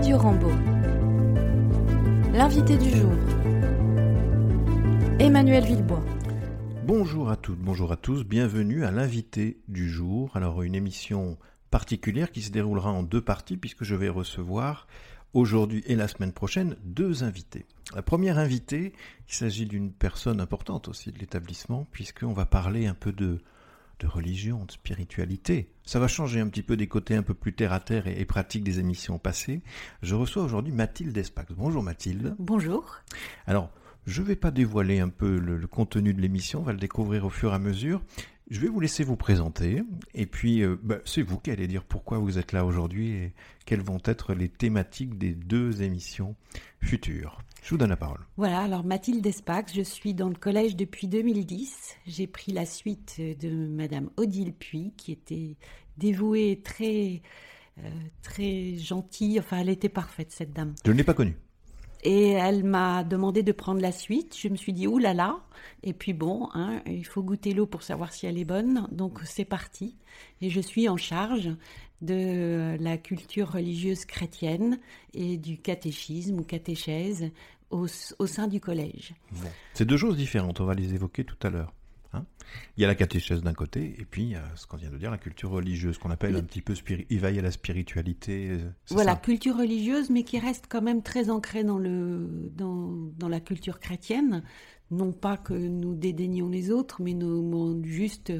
Radio Rambo. L'invité du jour. Emmanuel Villebois. Bonjour à toutes, bonjour à tous, bienvenue à l'invité du jour. Alors une émission particulière qui se déroulera en deux parties puisque je vais recevoir aujourd'hui et la semaine prochaine deux invités. La première invitée, il s'agit d'une personne importante aussi de l'établissement puisqu'on va parler un peu de de religion, de spiritualité. Ça va changer un petit peu des côtés un peu plus terre à terre et, pratiques des émissions passées. Je reçois aujourd'hui Mathilde Espax. Bonjour Mathilde. Bonjour. Alors, je ne vais pas dévoiler un peu le, contenu de l'émission, on va le découvrir au fur et à mesure. Je vais vous laisser vous présenter, et puis euh, bah, c'est vous qui allez dire pourquoi vous êtes là aujourd'hui et quelles vont être les thématiques des deux émissions futures. Je vous donne la parole. Voilà, alors Mathilde Espax, je suis dans le collège depuis 2010. J'ai pris la suite de Madame Odile Puy, qui était dévouée, très, euh, très gentille. Enfin, elle était parfaite, cette dame. Je ne l'ai pas connue. Et elle m'a demandé de prendre la suite. Je me suis dit, oulala. Là là. Et puis bon, hein, il faut goûter l'eau pour savoir si elle est bonne. Donc c'est parti. Et je suis en charge de la culture religieuse chrétienne et du catéchisme ou catéchèse au, sein du collège. C'est deux choses différentes, on va les évoquer tout à l'heure. Hein. il y a la catéchèse d'un côté, et puis il y a ce qu'on vient de dire, la culture religieuse, qu'on appelle un petit peu éveil à la spiritualité. Euh, voilà, culture religieuse, mais qui reste quand même très ancrée dans, le, dans, dans la culture chrétienne. Non pas que nous dédaignions les autres, mais nous, juste,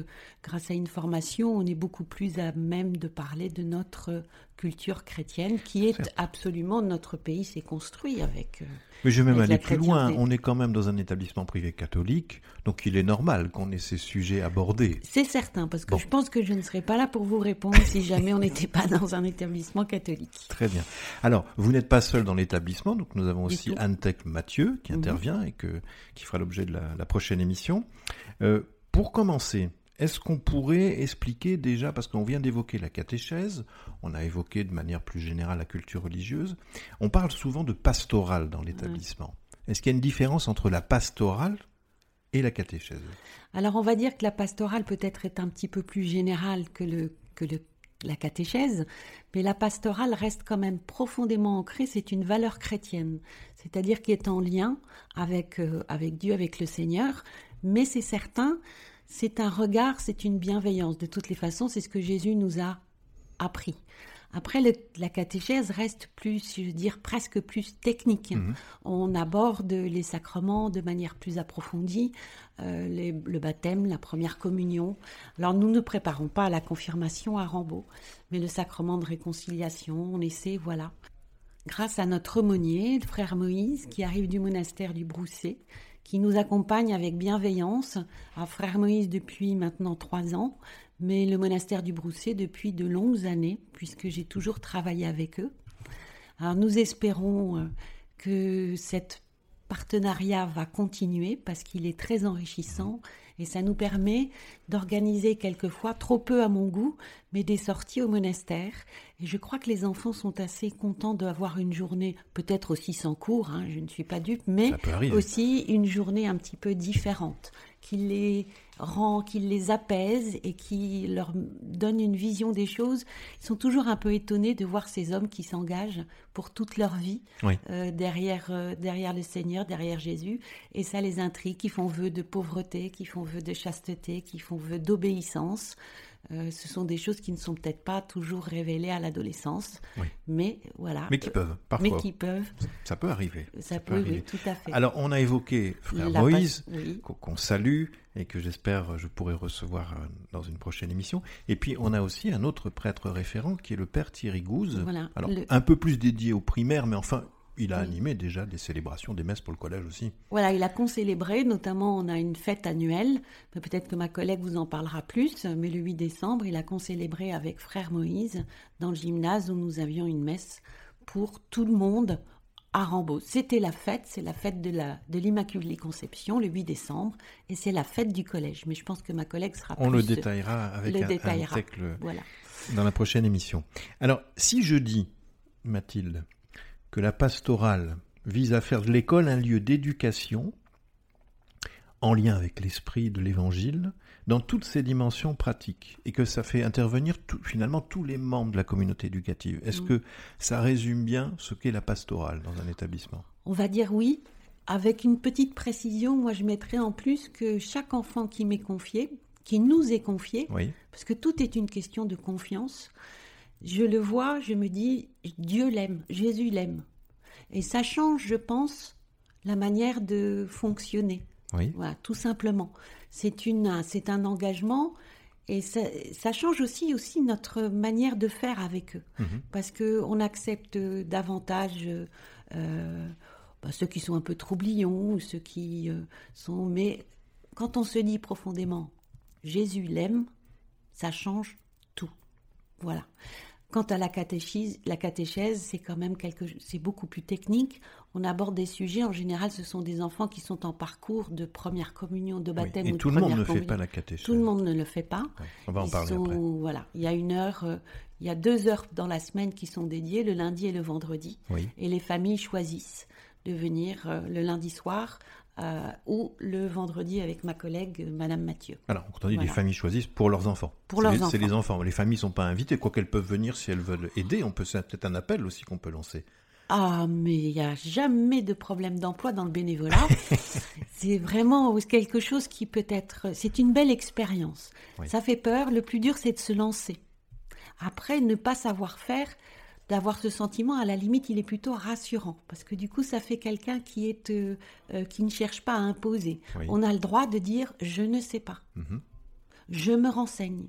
grâce à une formation, on est beaucoup plus à même de parler de notre culture chrétienne, qui est absolument notre pays s'est construit avec. Euh, mais je vais même aller plus loin. On est quand même dans un établissement privé catholique, donc il est normal qu'on ait ces sujets abordés. C'est certain, parce que je pense que je ne serais pas là pour vous répondre si jamais on n'était pas dans un établissement catholique. Très bien. Alors, vous n'êtes pas seul dans l'établissement, donc nous avons aussi Antec Mathieu qui mhm. intervient et que, qui fera l'objet de la, prochaine émission. Euh, pour commencer, est-ce qu'on pourrait expliquer déjà, parce qu'on vient d'évoquer la catéchèse, on a évoqué de manière plus générale la culture religieuse, on parle souvent de pastorale dans l'établissement. Est-ce qu'il y a une différence entre la pastorale et la catéchèse? Alors on va dire que la pastorale peut-être est un petit peu plus générale que, le, que le, la catéchèse, mais la pastorale reste quand même profondément ancrée, c'est une valeur chrétienne, c'est-à-dire qui est en lien avec, euh, avec Dieu, avec le Seigneur, mais c'est certain c'est un regard, c'est une bienveillance. De toutes les façons, c'est ce que Jésus nous a appris. Après, la catéchèse reste plus, je veux dire, presque plus technique. Mhm. On aborde les sacrements de manière plus approfondie, euh, le baptême, la première communion. Alors, nous ne préparons pas la confirmation à Rambaud, mais le sacrement de réconciliation, on essaie, voilà. Grâce à notre aumônier, le frère Moïse, qui arrive du monastère du Brousset, qui nous accompagne avec bienveillance, à Frère Moïse depuis maintenant trois ans, mais le monastère du Brousset depuis de longues années, puisque j'ai toujours travaillé avec eux. Alors nous espérons euh, que cet partenariat va continuer parce qu'il est très enrichissant et ça nous permet d'organiser quelquefois, trop peu à mon goût, mais des sorties au monastère. Et je crois que les enfants sont assez contents d'avoir une journée, peut-être aussi sans cours, hein, je ne suis pas dupe, mais aussi une journée un petit peu différente, qui les rend, qui les apaise et qui leur donne une vision des choses. Ils sont toujours un peu étonnés de voir ces hommes qui s'engagent pour toute leur vie euh, derrière, euh, derrière le Seigneur, derrière Jésus. Et ça les intrigue, qui font vœu de pauvreté, qui font vœu de chasteté, qui font vœu d'obéissance. Euh, ce sont des choses qui ne sont peut-être pas toujours révélées à l'adolescence, mais voilà. Mais qui peuvent, parfois. Mais qui peuvent. Ça peut arriver. Ça, peut, arriver. tout à fait. Alors, on a évoqué frère Moïse, qu'on salue et que j'espère je pourrai recevoir euh, dans une prochaine émission. Et puis, on a aussi un autre prêtre référent qui est le père Thierry Gouze. Alors, un peu plus dédié aux primaires, mais enfin il a animé déjà des célébrations, des messes pour le collège aussi. Voilà, il a concélébré, notamment on a une fête annuelle, peut-être que ma collègue vous en parlera plus, mais le 8 décembre, il a concélébré avec frère Moïse dans le gymnase où nous avions une messe pour tout le monde à Rambaud. C'était la fête, c'est la fête de de l'Immaculée Conception le 8 décembre et c'est la fête du collège. Mais je pense que ma collègue sera On le détaillera avec un, détaillera. voilà. dans la prochaine émission. Alors, si je dis, Mathilde, que la pastorale vise à faire de l'école un lieu d'éducation en lien avec l'esprit de l'Évangile, dans toutes ces dimensions pratiques et que ça fait intervenir finalement tous les membres de la communauté éducative. Est-ce mm. que ça résume bien ce qu'est la pastorale dans un établissement? On va dire oui, avec une petite précision. Moi, je mettrais en plus que chaque enfant qui m'est confié, qui nous est confié, parce que tout est une question de confiance, je le vois, je me dis, Dieu l'aime, Jésus l'aime. Et ça change, je pense, la manière de fonctionner. Oui. Voilà, tout simplement. C'est une, c'est un engagement et ça, change aussi aussi notre manière de faire avec eux, mhm. parce que on accepte davantage euh, bah, ceux qui sont un peu troublions, ceux qui euh, sont. Mais quand on se dit profondément Jésus l'aime, ça change tout. Voilà. Quant à la catéchèse, la catéchèse, c'est quand même quelque, c'est beaucoup plus technique. On aborde des sujets. En général, ce sont des enfants qui sont en parcours de première communion, de baptême et ou tout le monde ne fait pas la catéchèse. Tout le monde ne le fait pas. on va en parler après. Voilà, il y a une heure, euh, il y a deux heures dans la semaine qui sont dédiées, le lundi et le vendredi. Et les familles choisissent de venir euh, le lundi soir euh, ou le vendredi avec ma collègue Madame Mathieu. Alors, quand on dit les familles choisissent pour leurs enfants. Pour leurs enfants. C'est les enfants. Les familles ne sont pas invitées, quoi qu'elles peuvent venir si elles veulent aider. On peut, c'est peut-être un appel aussi qu'on peut lancer. Ah, mais il n'y a jamais de problème d'emploi dans le bénévolat. c'est vraiment quelque chose qui peut être. C'est une belle expérience. Ça fait peur. Le plus dur, c'est de se lancer. Après, ne pas savoir faire, d'avoir ce sentiment, à la limite, il est plutôt rassurant parce que du coup, ça fait quelqu'un qui est euh, euh, qui ne cherche pas à imposer. On a le droit de dire je ne sais pas, mhm. je me renseigne.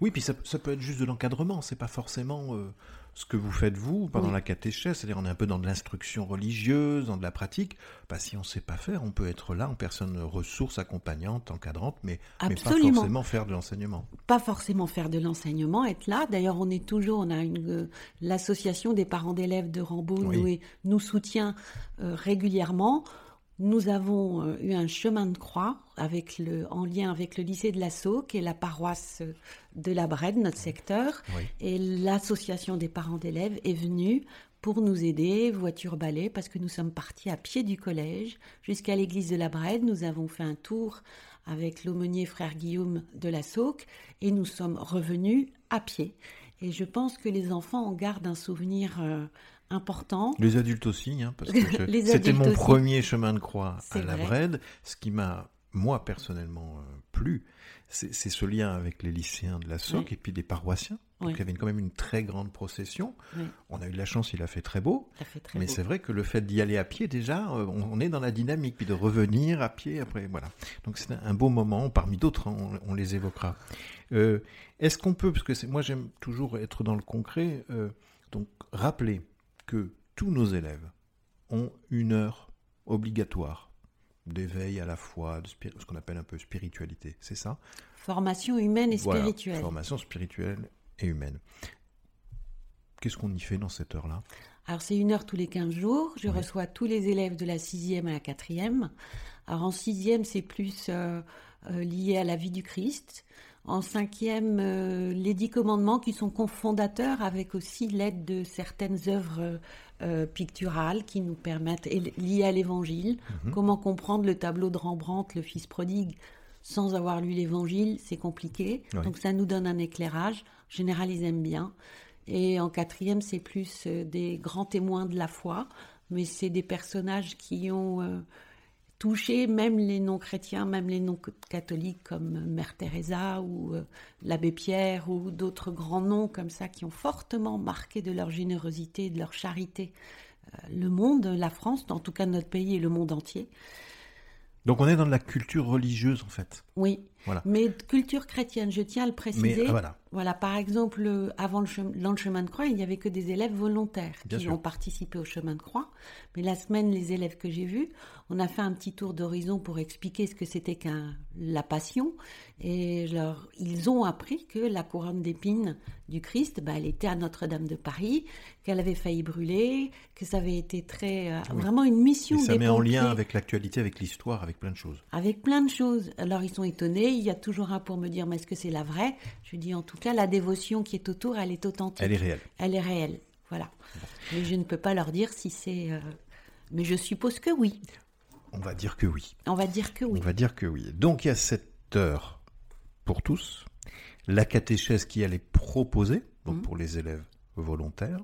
Oui, puis ça, peut être juste de l'encadrement, c'est pas forcément euh, ce que vous faites vous pendant la catéchèse, c'est-à-dire on est un peu dans de l'instruction religieuse, dans de la pratique. Bah, si on ne sait pas faire, on peut être là en personne ressource, accompagnante, encadrante, mais, mais pas forcément faire de l'enseignement. Pas forcément faire de l'enseignement, être là. D'ailleurs, on est toujours, on a une euh, l'association des parents d'élèves de Rambaud nous, nous soutient euh, régulièrement. Nous avons euh, eu un chemin de croix avec le, en lien avec le lycée de la qui est la paroisse de la Brède, notre secteur. Et l'association des parents d'élèves est venue pour nous aider, voiture balai, parce que nous sommes partis à pied du collège jusqu'à l'église de la Brède. Nous avons fait un tour avec l'aumônier frère Guillaume de la Sauque et nous sommes revenus à pied. Et je pense que les enfants en gardent un souvenir euh, important. Les adultes aussi, hein, parce que c'était mon premier chemin de croix à la Brède. Ce qui m'a, moi personnellement, euh, plu, c'est ce lien avec les lycéens de la SOC et puis des paroissiens. Donc il y avait quand même une très grande procession. On a eu de la chance, il a fait très beau. mais c'est vrai que le fait d'y aller à pied, déjà, euh, on, est dans la dynamique, puis de revenir à pied après, voilà. Donc c'est un beau moment, parmi d'autres, hein, on, les évoquera. Euh, est-ce qu'on peut, parce que moi j'aime toujours être dans le concret, donc rappeler que tous nos élèves ont une heure obligatoire d'éveil à la foi, de ce qu'on appelle un peu spiritualité, c'est ça? Formation humaine et spirituelle. formation spirituelle et humaine. Qu'est-ce qu'on y fait dans cette heure-là? Alors c'est une heure tous les 15 jours. Je reçois tous les élèves de la sixième à la quatrième. Alors en sixième, c'est plus euh, euh, lié à la vie du Christ. En cinquième, euh, les dix commandements qui sont cofondateurs avec aussi l'aide de certaines œuvres euh, picturales qui nous permettent, liées à l'évangile. Mhm. Comment comprendre le tableau de Rembrandt, le fils prodigue, sans avoir lu l'évangile, c'est compliqué. Donc ça nous donne un éclairage. En général, ils aiment bien. Et en quatrième, c'est plus des grands témoins de la foi, mais c'est des personnages qui ont toucher même les non-chrétiens, même les non-catholiques comme Mère Teresa ou euh, l'abbé Pierre ou d'autres grands noms comme ça qui ont fortement marqué de leur générosité, de leur charité euh, le monde, la France, en tout cas notre pays et le monde entier. Donc on est dans de la culture religieuse en fait. Oui, voilà. mais culture chrétienne, je tiens à le préciser. Ah, voilà. Voilà, par exemple, avant le chemin, dans le chemin de croix, il n'y avait que des élèves volontaires qui ont participé au chemin de croix. Mais la semaine, les élèves que j'ai vus, on a fait un petit tour d'horizon pour expliquer ce que c'était qu'un la passion. Et leur, ils ont appris que la couronne d'épines du Christ, bah, elle était à Notre-Dame de Paris, qu'elle avait failli brûler, que ça avait été très euh, vraiment une mission. Et ça met en lien avec l'actualité, avec l'histoire, avec plein de choses. Avec plein de choses. Alors ils sont étonnés. Il y a toujours un pour me dire, mais est-ce que c'est la vraie? Je dis en tout la dévotion qui est autour, elle est authentique. Elle est réelle. Elle est réelle, voilà. Mais je ne peux pas leur dire si c'est... Euh, mais je suppose que oui. On va dire que oui. On va dire que oui. On va dire que oui. Donc il y a cette heure pour tous, la catéchèse qui elle est proposée, donc Mhm. pour les élèves volontaires.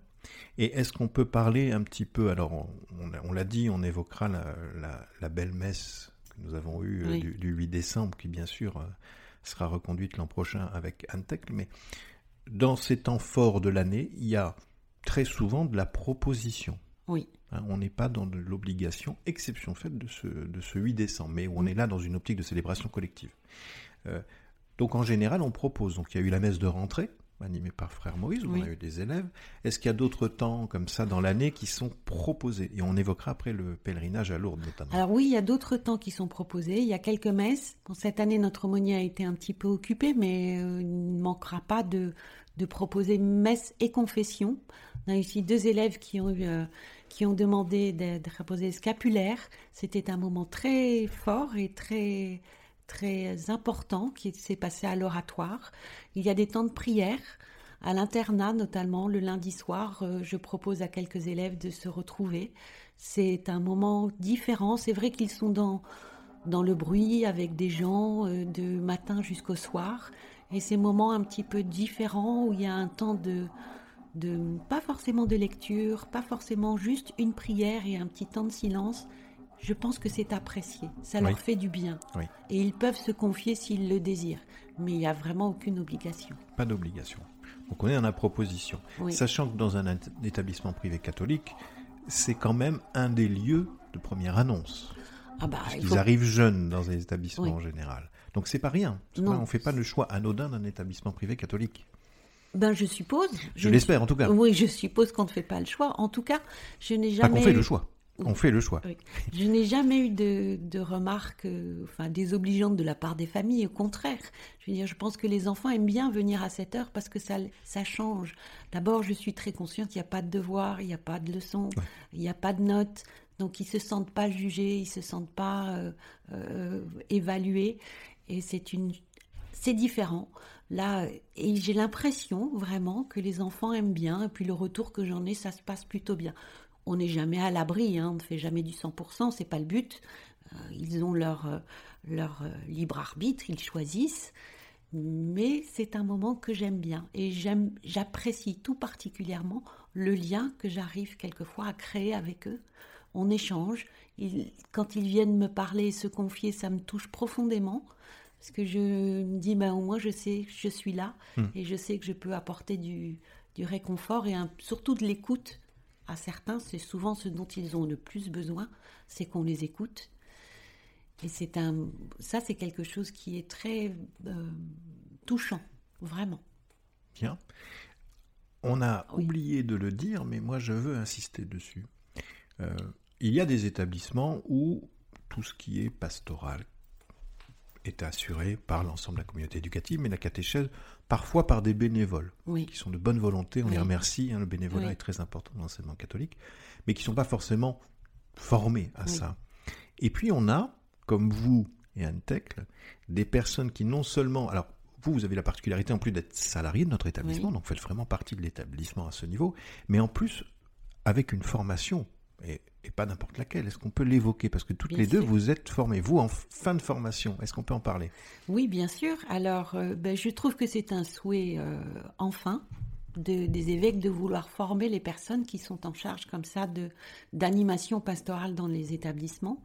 Et est-ce qu'on peut parler un petit peu, alors on, on- on l'a dit, on évoquera la, la- la belle messe que nous avons eue euh, Oui. du, du 8 décembre, qui bien sûr euh, sera reconduite l'an prochain avec Antec, mais dans ces temps forts de l'année, il y a très souvent de la proposition. Oui. Hein, on n'est pas dans l'obligation, exception faite de ce, de ce 8 décembre, mais on est là dans une optique de célébration collective. Euh, donc en général, on propose. Donc il y a eu la messe de rentrée, animée par Frère Moïse, où Oui. on a eu des élèves. Est-ce qu'il y a d'autres temps comme ça dans l'année qui sont proposés? Et on évoquera après le pèlerinage à Lourdes notamment. Alors oui, il y a d'autres temps qui sont proposés. Il y a quelques messes. Bon, cette année, notre aumônier a été un petit peu occupé, mais euh, il ne manquera pas de, de proposer messe et confession. On a ici deux élèves qui ont, eu, euh, qui ont demandé de, de reposer scapulaire. C'était un moment très fort et très, très important qui s'est passé à l'oratoire. Il y a des temps de prière. À l'internat, notamment le lundi soir, euh, je propose à quelques élèves de se retrouver. C'est un moment différent. C'est vrai qu'ils sont dans, dans le bruit avec des gens euh, de matin jusqu'au soir. Et ces moments un petit peu différents où il y a un temps de, de pas forcément de lecture, pas forcément juste une prière et un petit temps de silence. Je pense que c'est apprécié. Ça Oui. leur fait du bien. Oui. Et ils peuvent se confier s'ils le désirent. Mais il n'y a vraiment aucune obligation. Pas d'obligation. Donc on est dans la proposition. Oui. Sachant que dans un établissement privé catholique, c'est quand même un des lieux de première annonce. Ah bah, Parce il qu'ils faut- arrivent jeunes dans les établissements en général. Donc c'est pas rien. Pas- on ne fait pas le choix anodin d'un établissement privé catholique. Ben, je suppose. Je l'espère en tout cas. Oui, je suppose qu'on ne fait pas le choix. En tout cas, je n'ai Pas jamais. qu'on fait le choix. On fait le choix. Oui. Je n'ai jamais eu de, de remarques euh, enfin, désobligeantes de la part des familles. Au contraire, je veux dire, je pense que les enfants aiment bien venir à cette heure parce que ça, ça change. D'abord, je suis très consciente qu'il n'y a pas de devoirs, il n'y a pas de leçons, Ouais. il n'y a pas de notes. Donc, ils se sentent pas jugés, ils se sentent pas euh, euh, évalués. Et c'est une, c'est différent. Là, et j'ai l'impression vraiment que les enfants aiment bien. Et puis le retour que j'en ai, ça se passe plutôt bien. On n'est jamais à l'abri, hein, on ne fait jamais du 100%, c'est pas le but. Euh, ils ont leur, euh, leur euh, libre arbitre, ils choisissent. Mais c'est un moment que j'aime bien et j'aime, j'apprécie tout particulièrement le lien que j'arrive quelquefois à créer avec eux. On échange. Ils- quand ils viennent me parler et se confier, ça me touche profondément parce que je me dis, ben, au moins je sais que je suis là Hmm. et je sais que je peux apporter du, du réconfort et un- surtout de l'écoute à certains. C'est souvent ce dont ils ont le plus besoin, c'est qu'on les écoute. Et c'est un, ça, c'est quelque chose qui est très euh, touchant, vraiment. Bien. On a Oui. oublié de le dire, mais moi je veux insister dessus. Euh, il y a des établissements où tout ce qui est pastoral est assuré par l'ensemble de la communauté éducative, mais la catéchèse parfois par des bénévoles Oui, qui sont de bonne volonté, on les remercie, hein, le bénévolat Oui. est très important dans l'enseignement catholique, mais qui ne sont pas forcément formés à ça. Et puis on a, comme vous et Antecle, des personnes qui non seulement... Alors, vous, vous avez la particularité en plus d'être salarié de notre établissement, donc vous faites vraiment partie de l'établissement à ce niveau, mais en plus avec une formation, et, et pas n'importe laquelle. Est-ce qu'on peut l'évoquer? Parce que toutes Bien les deux, vous êtes formés, vous en fin de formation. Est-ce qu'on peut en parler? Oui, bien sûr. Alors, euh, ben, je trouve que c'est un souhait, euh, enfin, de- des évêques de vouloir former les personnes qui sont en charge comme ça de d'animation pastorale dans les établissements.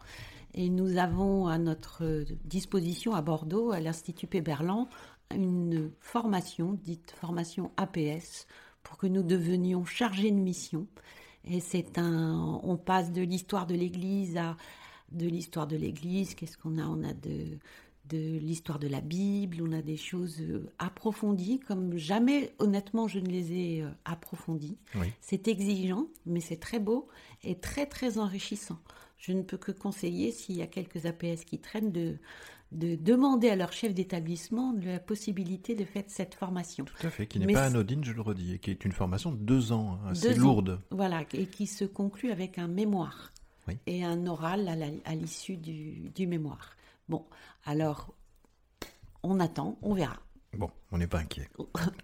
Et nous avons à notre euh, disposition à Bordeaux, à l'Institut Péberlan, une formation, dite formation APS, pour que nous devenions chargés de mission. Et c'est un, on passe de l'histoire de l'Église à de l'histoire de l'Église. Qu'est-ce qu'on a? On a de de l'histoire de la Bible, on a des choses euh, approfondies comme jamais, honnêtement, je ne les ai euh, approfondies. Oui. C'est exigeant, mais c'est très beau et très très enrichissant. Je ne peux que conseiller, s'il y a quelques APS qui traînent, de, de demander à leur chef d'établissement la possibilité de faire cette formation. Tout à fait, qui n'est pas anodine, je le redis, et qui est une formation de deux ans, hein, assez Deux ans. lourde. Voilà, et qui se conclut avec un mémoire Oui. et un oral à l'issue du, du mémoire. Bon, alors, on attend, on verra. Bon, on n'est pas inquiet.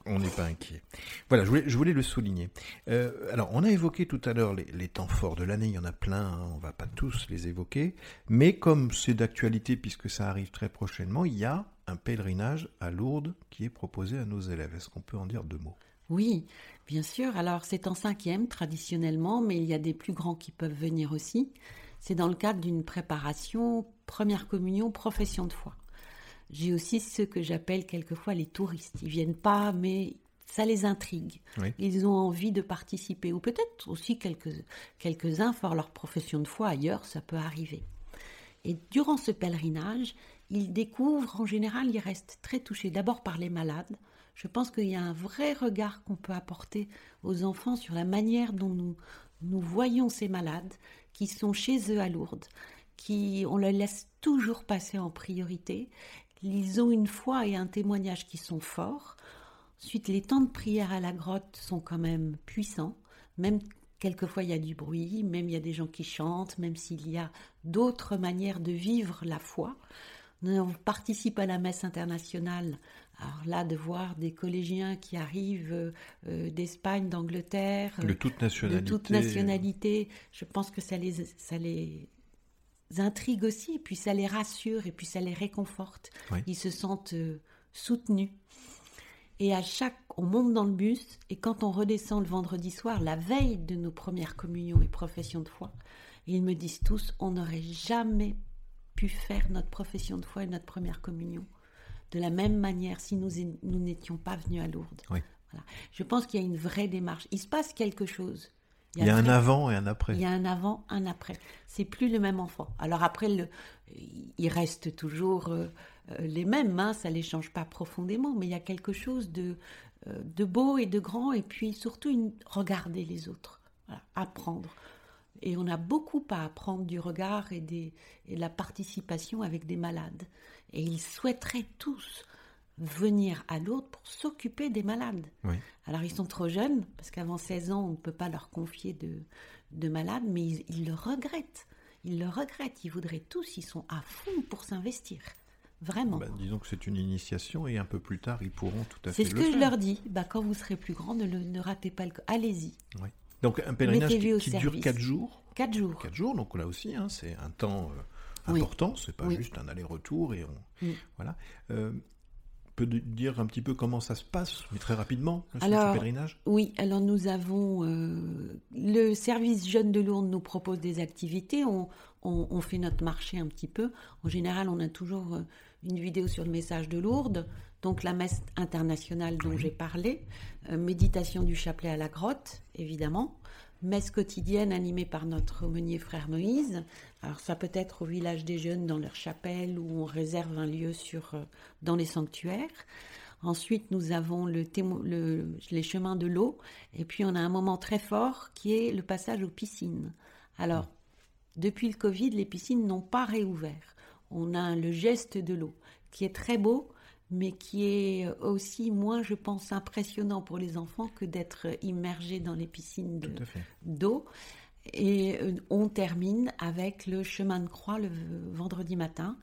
On n'est pas inquiet. Voilà, je voulais, le souligner. Euh, alors, on a évoqué tout à l'heure les, les temps forts de l'année, il y en a plein, hein, on va pas tous les évoquer, mais comme c'est d'actualité puisque ça arrive très prochainement, il y a un pèlerinage à Lourdes qui est proposé à nos élèves. Est-ce qu'on peut en dire deux mots? Oui, bien sûr. Alors c'est en cinquième traditionnellement, mais il y a des plus grands qui peuvent venir aussi. C'est dans le cadre d'une préparation première communion, profession de foi. J'ai aussi ceux que j'appelle quelquefois les touristes. Ils viennent pas, mais ça les intrigue. Ils ont envie de participer, ou peut-être aussi quelques, quelques-uns font leur profession de foi ailleurs, ça peut arriver. Et durant ce pèlerinage, ils découvrent, en général, ils restent très touchés d'abord par les malades. Je pense qu'il y a un vrai regard qu'on peut apporter aux enfants sur la manière dont nous, nous voyons ces malades qui sont chez eux à Lourdes, qui on les laisse toujours passer en priorité. Ils ont une foi et un témoignage qui sont forts. Ensuite, les temps de prière à la grotte sont quand même puissants, même quelquefois il y a du bruit, même il y a des gens qui chantent, même s'il y a d'autres manières de vivre la foi. On participe à la messe internationale. Alors là, de voir des collégiens qui arrivent euh, d'Espagne, d'Angleterre, de toute nationalité, de toute nationalité, je pense que ça les, ça les intrigue aussi, et puis ça les rassure, et puis ça les réconforte. Ils se sentent euh, soutenus. Et à chaque, on monte dans le bus et quand on redescend le vendredi soir, la veille de nos premières communions et professions de foi, ils me disent tous, on n'aurait jamais pu faire notre profession de foi et notre première communion de la même manière si nous nous n'étions pas venus à Lourdes. Voilà. Je pense qu'il y a une vraie démarche. Il se passe quelque chose. Il y a, un avant et un après. Il y a un avant, un après. C'est plus le même enfant. Alors après, le, il reste toujours euh, euh, les mêmes, hein, ça les change pas profondément, mais il y a quelque chose de, euh, de beau et de grand, et puis surtout une, regarder les autres, apprendre. Et on a beaucoup à apprendre du regard et, des, et de la participation avec des malades. Et ils souhaiteraient tous venir à l'autre pour s'occuper des malades. Alors ils sont trop jeunes, parce qu'avant 16 ans, on ne peut pas leur confier de, de malades, mais ils, le regrettent. Ils le regrettent, ils voudraient tous, ils sont à fond pour s'investir. Vraiment. Bah, disons que c'est une initiation et un peu plus tard, ils pourront tout à fait. C'est ce que je leur dis. Bah, quand vous serez plus grand, ne, ne ratez pas le. Allez-y. Donc un pèlerinage qui, dure 4 jours. 4 jours. 4 jours, donc là aussi, hein, c'est un temps euh, important, c'est pas juste un aller-retour et on. Voilà. Euh, peut dire un petit peu comment ça se passe, mais très rapidement, ce pèlerinage? Oui, alors nous avons. Euh, le service Jeunes de Lourdes nous propose des activités. On, on, fait notre marché un petit peu. En général, on a toujours euh, une vidéo sur le message de Lourdes, donc la messe internationale dont j'ai parlé, euh, méditation du chapelet à la grotte, évidemment, messe quotidienne animée par notre aumônier frère Moïse. Alors ça peut être au village des jeunes dans leur chapelle où on réserve un lieu sur, euh, dans les sanctuaires. Ensuite, nous avons le, le, les chemins de l'eau. Et puis, on a un moment très fort qui est le passage aux piscines. Alors, depuis le Covid, les piscines n'ont pas réouvert. On a le geste de l'eau qui est très beau, mais qui est aussi moins, je pense, impressionnant pour les enfants que d'être immergés dans les piscines d'eau. Et euh, on termine avec le chemin de croix le vendredi matin,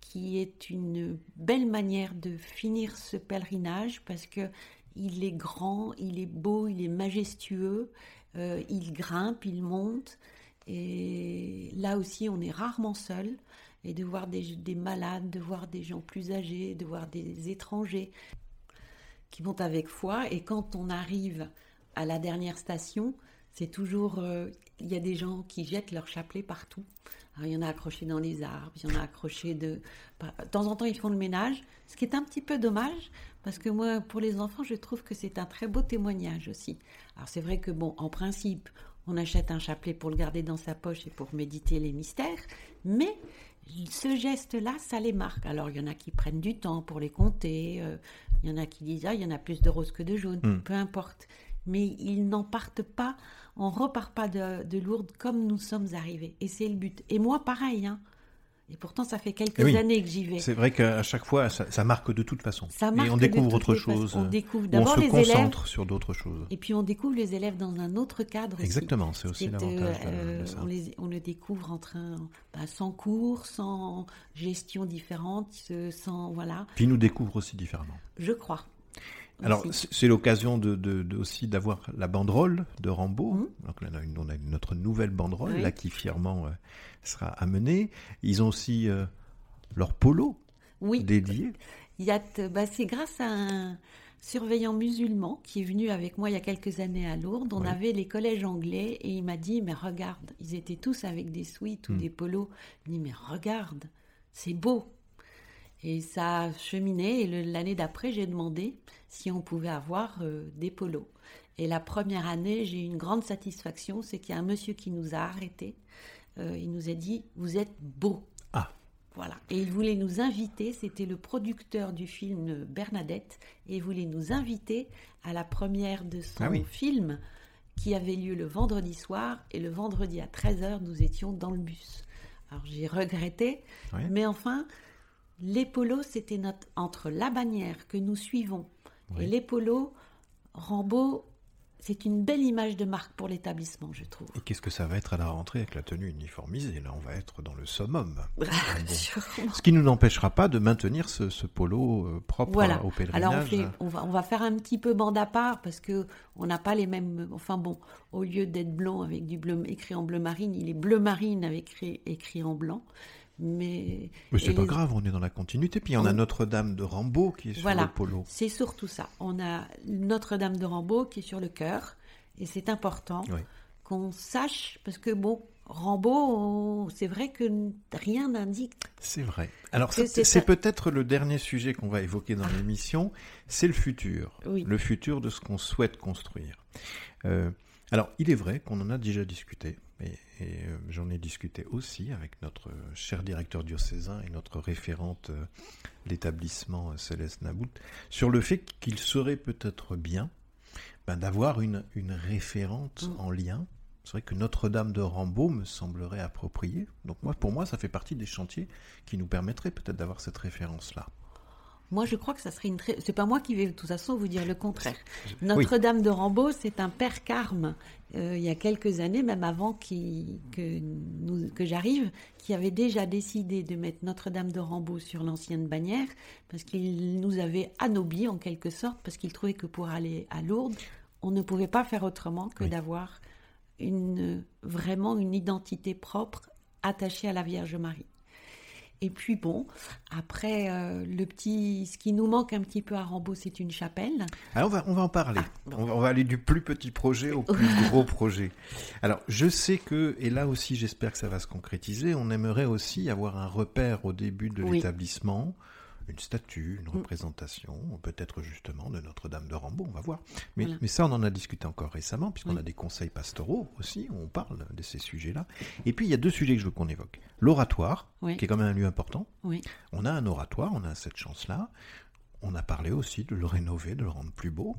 qui est une belle manière de finir ce pèlerinage parce que il est grand, il est beau, il est majestueux, euh, il grimpe, il monte. Et là aussi, on est rarement seul et de voir des, malades, de voir des gens plus âgés, de voir des étrangers qui vont avec foi. Et quand on arrive à la dernière station, c'est toujours, euh, il y a des gens qui jettent leur chapelet partout. il y en a accrochés dans les arbres, il y en a accrochés de... De temps en temps, ils font le ménage, ce qui est un petit peu dommage, parce que moi, pour les enfants, je trouve que c'est un très beau témoignage aussi. Alors c'est vrai que, bon, en principe, on achète un chapelet pour le garder dans sa poche et pour méditer les mystères, mais ce geste-là, ça les marque. Alors, il y en a qui prennent du temps pour les compter, euh, il y en a qui disent, ah, il y en a plus de rose que de jaune, hmm. peu importe. Mais ils n'en partent pas, on repart pas de, de, Lourdes comme nous sommes arrivés. Et c'est le but. Et moi, pareil, hein. Et pourtant, ça fait quelques années que j'y vais. C'est vrai qu'à chaque fois, ça, marque de toute façon. Ça marque et on découvre autre chose. On découvre d'abord les élèves. On se concentre sur d'autres choses. Et puis on découvre les élèves dans un autre cadre. Exactement, c'est aussi l'avantage euh, On, les, on le découvre en train, bah, sans cours, sans gestion différente, sans voilà. Puis ils nous découvrent aussi différemment. Je crois. Alors, c'est l'occasion de, aussi d'avoir la banderole de Rambo. Mmh. Donc là, on a, une, notre nouvelle banderole là qui fièrement euh, sera amenée. Ils ont aussi euh, leur polo oui. dédié. Bah, c'est grâce à un surveillant musulman qui est venu avec moi il y a quelques années à Lourdes. On avait les collèges anglais et il m'a dit mais regarde, ils étaient tous avec des suites ou hmm. des polos. Il dit mais regarde, c'est beau. Et ça a cheminé et l'année d'après j'ai demandé si on pouvait avoir euh, des polos. Et la première année, j'ai eu une grande satisfaction, c'est qu'il y a un monsieur qui nous a arrêtés. Euh, il nous a dit Vous êtes beau. Ah. Voilà. Et il voulait nous inviter, c'était le producteur du film Bernadette, et il voulait nous inviter à la première de son ah film qui avait lieu le vendredi soir, et le vendredi à 13h, nous étions dans le bus. Alors j'ai regretté, mais enfin, les polos, c'était notre, entre la bannière que nous suivons et les polos, Rambo c'est une belle image de marque pour l'établissement, je trouve. Et qu'est-ce que ça va être à la rentrée avec la tenue uniformisée? Là, on va être dans le summum. ce qui ne nous n'empêchera pas de maintenir ce, polo euh, propre au pèlerinage. Alors, on, va, on va faire un petit peu bande à part parce que on n'a pas les mêmes. Enfin bon, au lieu d'être blanc avec du bleu écrit en bleu marine, il est bleu marine avec écrit, écrit en blanc. Mais, mais c'est pas grave, on est dans la continuité. Puis on a Notre-Dame de Rambaud qui est sur le polo. C'est surtout ça. On a Notre-Dame de Rambaud qui est sur le cœur. Et c'est important qu'on sache, parce que bon, Rambaud, c'est vrai que rien n'indique. C'est vrai. Alors c'est peut-être le dernier sujet qu'on va évoquer dans l'émission, c'est le futur. Le futur de ce qu'on souhaite construire. Euh, alors il est vrai qu'on en a déjà discuté et, euh, j'en ai discuté aussi avec notre cher directeur diocésain et notre référente euh, d'établissement euh, Céleste Nabout sur le fait qu'il serait peut-être bien ben, d'avoir une, une référente mm. en lien. C'est vrai que Notre-Dame de Rambaud me semblerait appropriée. Donc moi, pour moi, ça fait partie des chantiers qui nous permettraient peut-être d'avoir cette référence-là. Moi, je crois que ça serait une très... C'est pas moi qui vais de toute façon vous dire le contraire. Notre-Dame de Rambaud, c'est un père carme, euh, il y a quelques années, même avant que, que j'arrive, qui avait déjà décidé de mettre Notre-Dame de Rambaud sur l'ancienne bannière, parce qu'il nous avait anobis en quelque sorte, parce qu'il trouvait que pour aller à Lourdes, on ne pouvait pas faire autrement que d'avoir une, vraiment une identité propre attachée à la Vierge Marie. Et puis bon, après, euh, le petit, ce qui nous manque un petit peu à Rambaud, c'est une chapelle. Alors on va, on va en parler. Ah, on, va, aller du plus petit projet au plus gros projet. Alors je sais que, et là aussi j'espère que ça va se concrétiser, on aimerait aussi avoir un repère au début de l'établissement une statue, une mm. représentation, peut-être justement de Notre-Dame de Rambaud, on va voir. Mais, mais, ça, on en a discuté encore récemment, puisqu'on a des conseils pastoraux aussi, où on parle de ces sujets-là. Et puis, il y a deux sujets que je veux qu'on évoque. L'oratoire, qui est quand même un lieu important. On a un oratoire, on a cette chance-là. On a parlé aussi de le rénover, de le rendre plus beau.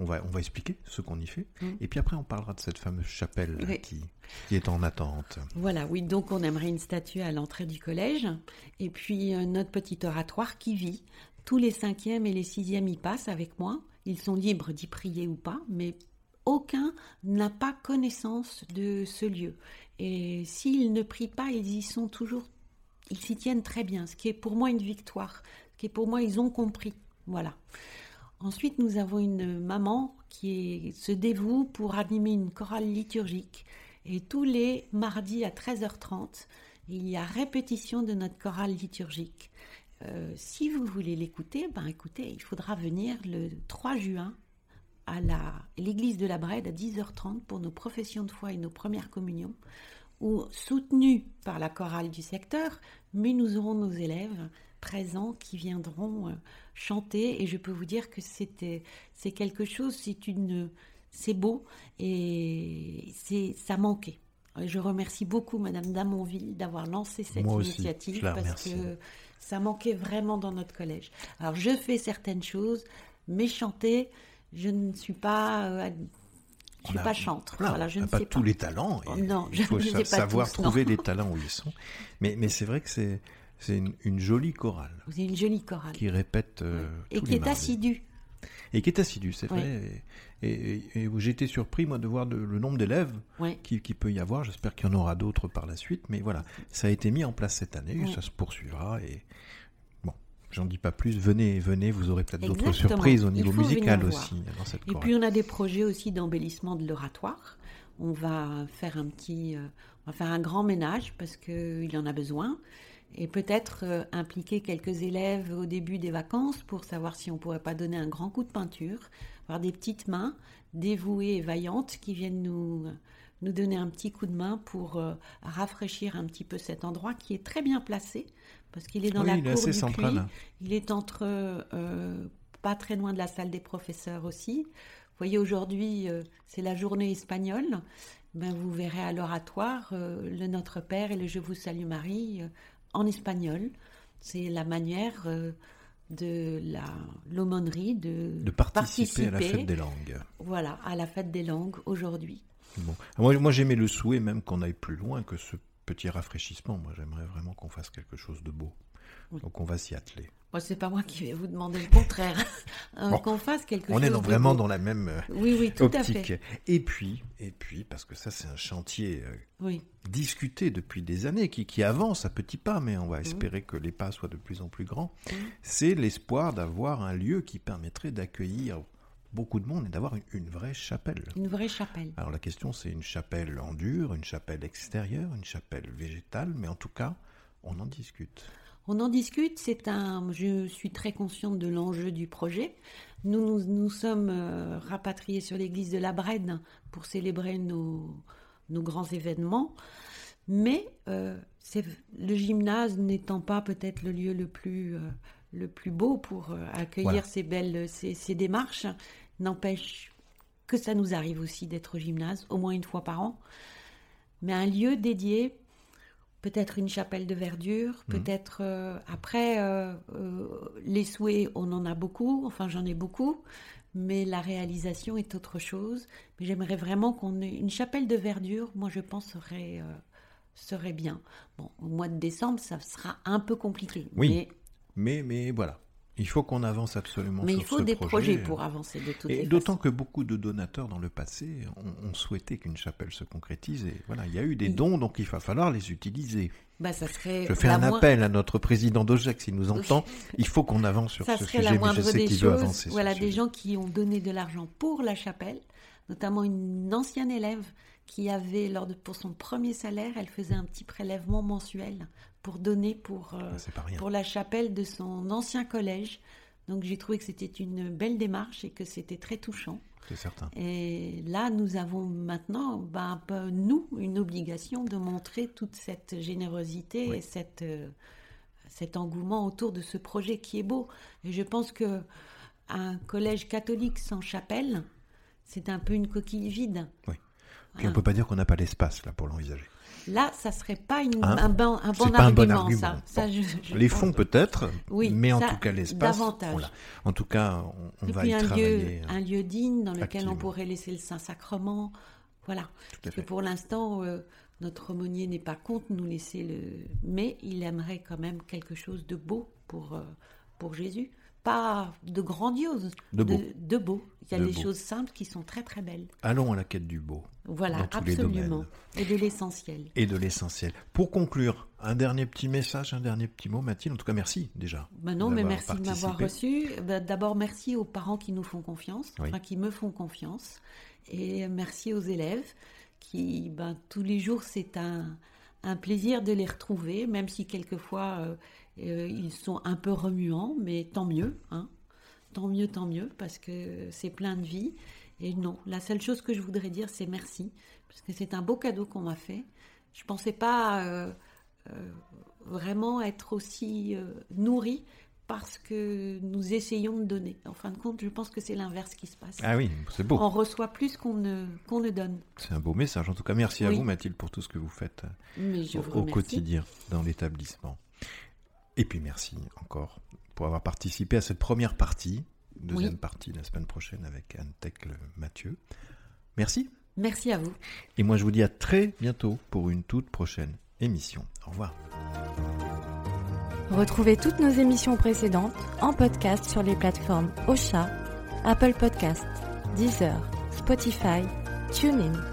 On va, on va expliquer ce qu'on y fait. Mm. Et puis après, on parlera de cette fameuse chapelle qui, qui, est en attente. Voilà, oui, donc on aimerait une statue à l'entrée du collège. Et puis euh, notre petit oratoire qui vit. Tous les cinquièmes et les sixièmes y passent avec moi. Ils sont libres d'y prier ou pas, mais aucun n'a pas connaissance de ce lieu. Et s'ils ne prient pas, ils y sont toujours, ils s'y tiennent très bien, ce qui est pour moi une victoire, ce qui est pour moi, ils ont compris. Voilà. Ensuite, nous avons une maman qui se dévoue pour animer une chorale liturgique. Et tous les mardis à 13h30, il y a répétition de notre chorale liturgique. Euh, si vous voulez l'écouter, ben écoutez, il faudra venir le 3 juin à l'église de la Brède à 10h30 pour nos professions de foi et nos premières communions, ou soutenues par la chorale du secteur, mais nous aurons nos élèves présents qui viendront euh, chanter et je peux vous dire que c'était c'est quelque chose c'est une c'est beau et c'est ça manquait. Je remercie beaucoup Madame Damonville d'avoir lancé cette initiative parce que ça manquait vraiment dans notre collège. Alors je fais certaines choses, mais chanter, je ne suis pas euh, je ne suis pas chantre. voilà, je ne pas tous les talents. non, il faut savoir trouver les talents où ils sont. Mais, mais c'est vrai que c'est c'est une, jolie chorale. C'est une jolie chorale. Qui répète. Euh, et qui est assidue. Et qui est assidue, c'est vrai. Et, et, j'ai été surpris, moi, de voir le nombre d'élèves qui, peut y avoir. J'espère qu'il y en aura d'autres par la suite. Mais voilà, ça a été mis en place cette année. Et ça se poursuivra. Et bon, j'en dis pas plus. Venez, venez, vous aurez peut-être d'autres surprises au niveau musical aussi. Dans cette et puis, on a des projets aussi d'embellissement de l'oratoire. On va faire un petit. Euh, on va faire un grand ménage parce qu'il en a besoin. Et peut-être euh, impliquer quelques élèves au début des vacances pour savoir si on pourrait pas donner un grand coup de peinture, avoir des petites mains dévouées et vaillantes qui viennent nous nous donner un petit coup de main pour euh, rafraîchir un petit peu cet endroit qui est très bien placé parce qu'il est dans la cour du central. Il est entre euh, pas très loin de la salle des professeurs aussi. Vous voyez aujourd'hui c'est la journée espagnole. Ben, vous verrez à l'oratoire le Notre Père et le Je vous salue Marie en espagnol. C'est la manière euh, de la l'aumônerie de, de participer, à la fête des langues. Voilà, à la fête des langues aujourd'hui. Bon. Moi, moi j'aimais le souhait même qu'on aille plus loin que ce petit rafraîchissement. Moi, j'aimerais vraiment qu'on fasse quelque chose de beau. Donc, on va s'y atteler. Moi, c'est pas moi qui vais vous demander le contraire. Hein, qu'on fasse quelque chose. On est vraiment dans la même euh, oui, oui, tout À fait. Et puis, et puis, parce que ça, c'est un chantier euh, discuté depuis des années, qui, qui, avance à petits pas, mais on va mmh. espérer que les pas soient de plus en plus grands. Mmh. C'est l'espoir d'avoir un lieu qui permettrait d'accueillir beaucoup de monde et d'avoir une, une, vraie chapelle. Une vraie chapelle. Alors la question, c'est une chapelle en dur, une chapelle extérieure, une chapelle végétale, mais en tout cas, on en discute. On en discute, c'est un, je suis très consciente de l'enjeu du projet. Nous nous, sommes euh, rapatriés sur l'église de la Brenne pour célébrer nos, nos grands événements. Mais euh, le gymnase n'étant pas peut-être le lieu le plus, euh, le plus beau pour accueillir ces belles ces, ces démarches, n'empêche que ça nous arrive aussi d'être au gymnase au moins une fois par an. Mais un lieu dédié peut-être une chapelle de verdure, mmh. peut-être euh, après euh, euh, les souhaits, on en a beaucoup, enfin j'en ai beaucoup, mais la réalisation est autre chose. Mais j'aimerais vraiment qu'on ait une chapelle de verdure, moi je pense serait serait bien. Bon, au mois de décembre, ça sera un peu compliqué. Oui. mais, mais voilà. Il faut qu'on avance absolument Mais il faut des projets pour avancer de toutes et D'autant que beaucoup de donateurs dans le passé ont, souhaité qu'une chapelle se concrétise. Et voilà, il y a eu des dons, donc il va falloir les utiliser. Bah, ça serait je fais un appel à notre président d'OGEC s'il nous entend. il faut qu'on avance sur ça ce sujet. La moindre mais je sais des choses. Avancer voilà, des gens qui ont donné de l'argent pour la chapelle, notamment une ancienne élève qui avait, lors de, pour son premier salaire, elle faisait un petit prélèvement mensuel pour donner pour, euh, ah, pour la chapelle de son ancien collège. Donc j'ai trouvé que c'était une belle démarche et que c'était très touchant. C'est certain. Et là, nous avons maintenant, ben, nous, une obligation de montrer toute cette générosité et cette, euh, cet engouement autour de ce projet qui est beau. Et je pense que un collège catholique sans chapelle, c'est un peu une coquille vide. Oui. Puis on ne peut pas dire qu'on n'a pas l'espace là pour l'envisager. Là, ça serait pas une, hein un, bon, un, bon argument, ça. les fonds peut-être, mais en tout cas l'espace. Davantage. En tout cas, on, va y un travailler. Lieu, un lieu digne dans lequel on pourrait laisser le Saint-Sacrement. Voilà. Parce que pour l'instant, euh, notre aumônier n'est pas contre nous laisser le. Mais il aimerait quand même quelque chose de beau pour, euh, pour Jésus pas de grandiose, de beau. Il y a des choses simples qui sont très très belles. Allons à la quête du beau. Voilà, absolument. Et de l'essentiel. Et de l'essentiel. Pour conclure, un dernier petit message, un dernier petit mot, Mathilde. En tout cas, merci déjà. Ben non, mais merci de m'avoir reçu. Ben, d'abord, merci aux parents qui nous font confiance, enfin qui me font confiance. Et merci aux élèves qui, ben, tous les jours, c'est un, un plaisir de les retrouver, même si quelquefois euh, euh, ils sont un peu remuants, mais tant mieux, hein. tant mieux, tant mieux, parce que c'est plein de vie. Et non, la seule chose que je voudrais dire, c'est merci, parce que c'est un beau cadeau qu'on m'a fait. Je ne pensais pas euh, vraiment être aussi nourrie parce que nous essayons de donner. En fin de compte, je pense que c'est l'inverse qui se passe. Ah oui, c'est beau. On reçoit plus qu'on ne, qu'on ne donne. C'est un beau message. En tout cas, merci à vous, Mathilde, pour tout ce que vous faites euh, au, quotidien dans l'établissement. Et puis merci encore pour avoir participé à cette première partie, deuxième partie la semaine prochaine avec Anne Tecle Mathieu. Merci. Merci à vous. Et moi, je vous dis à très bientôt pour une toute prochaine émission. Au revoir. Retrouvez toutes nos émissions précédentes en podcast sur les plateformes Ocha, Apple Podcast, Deezer, Spotify, TuneIn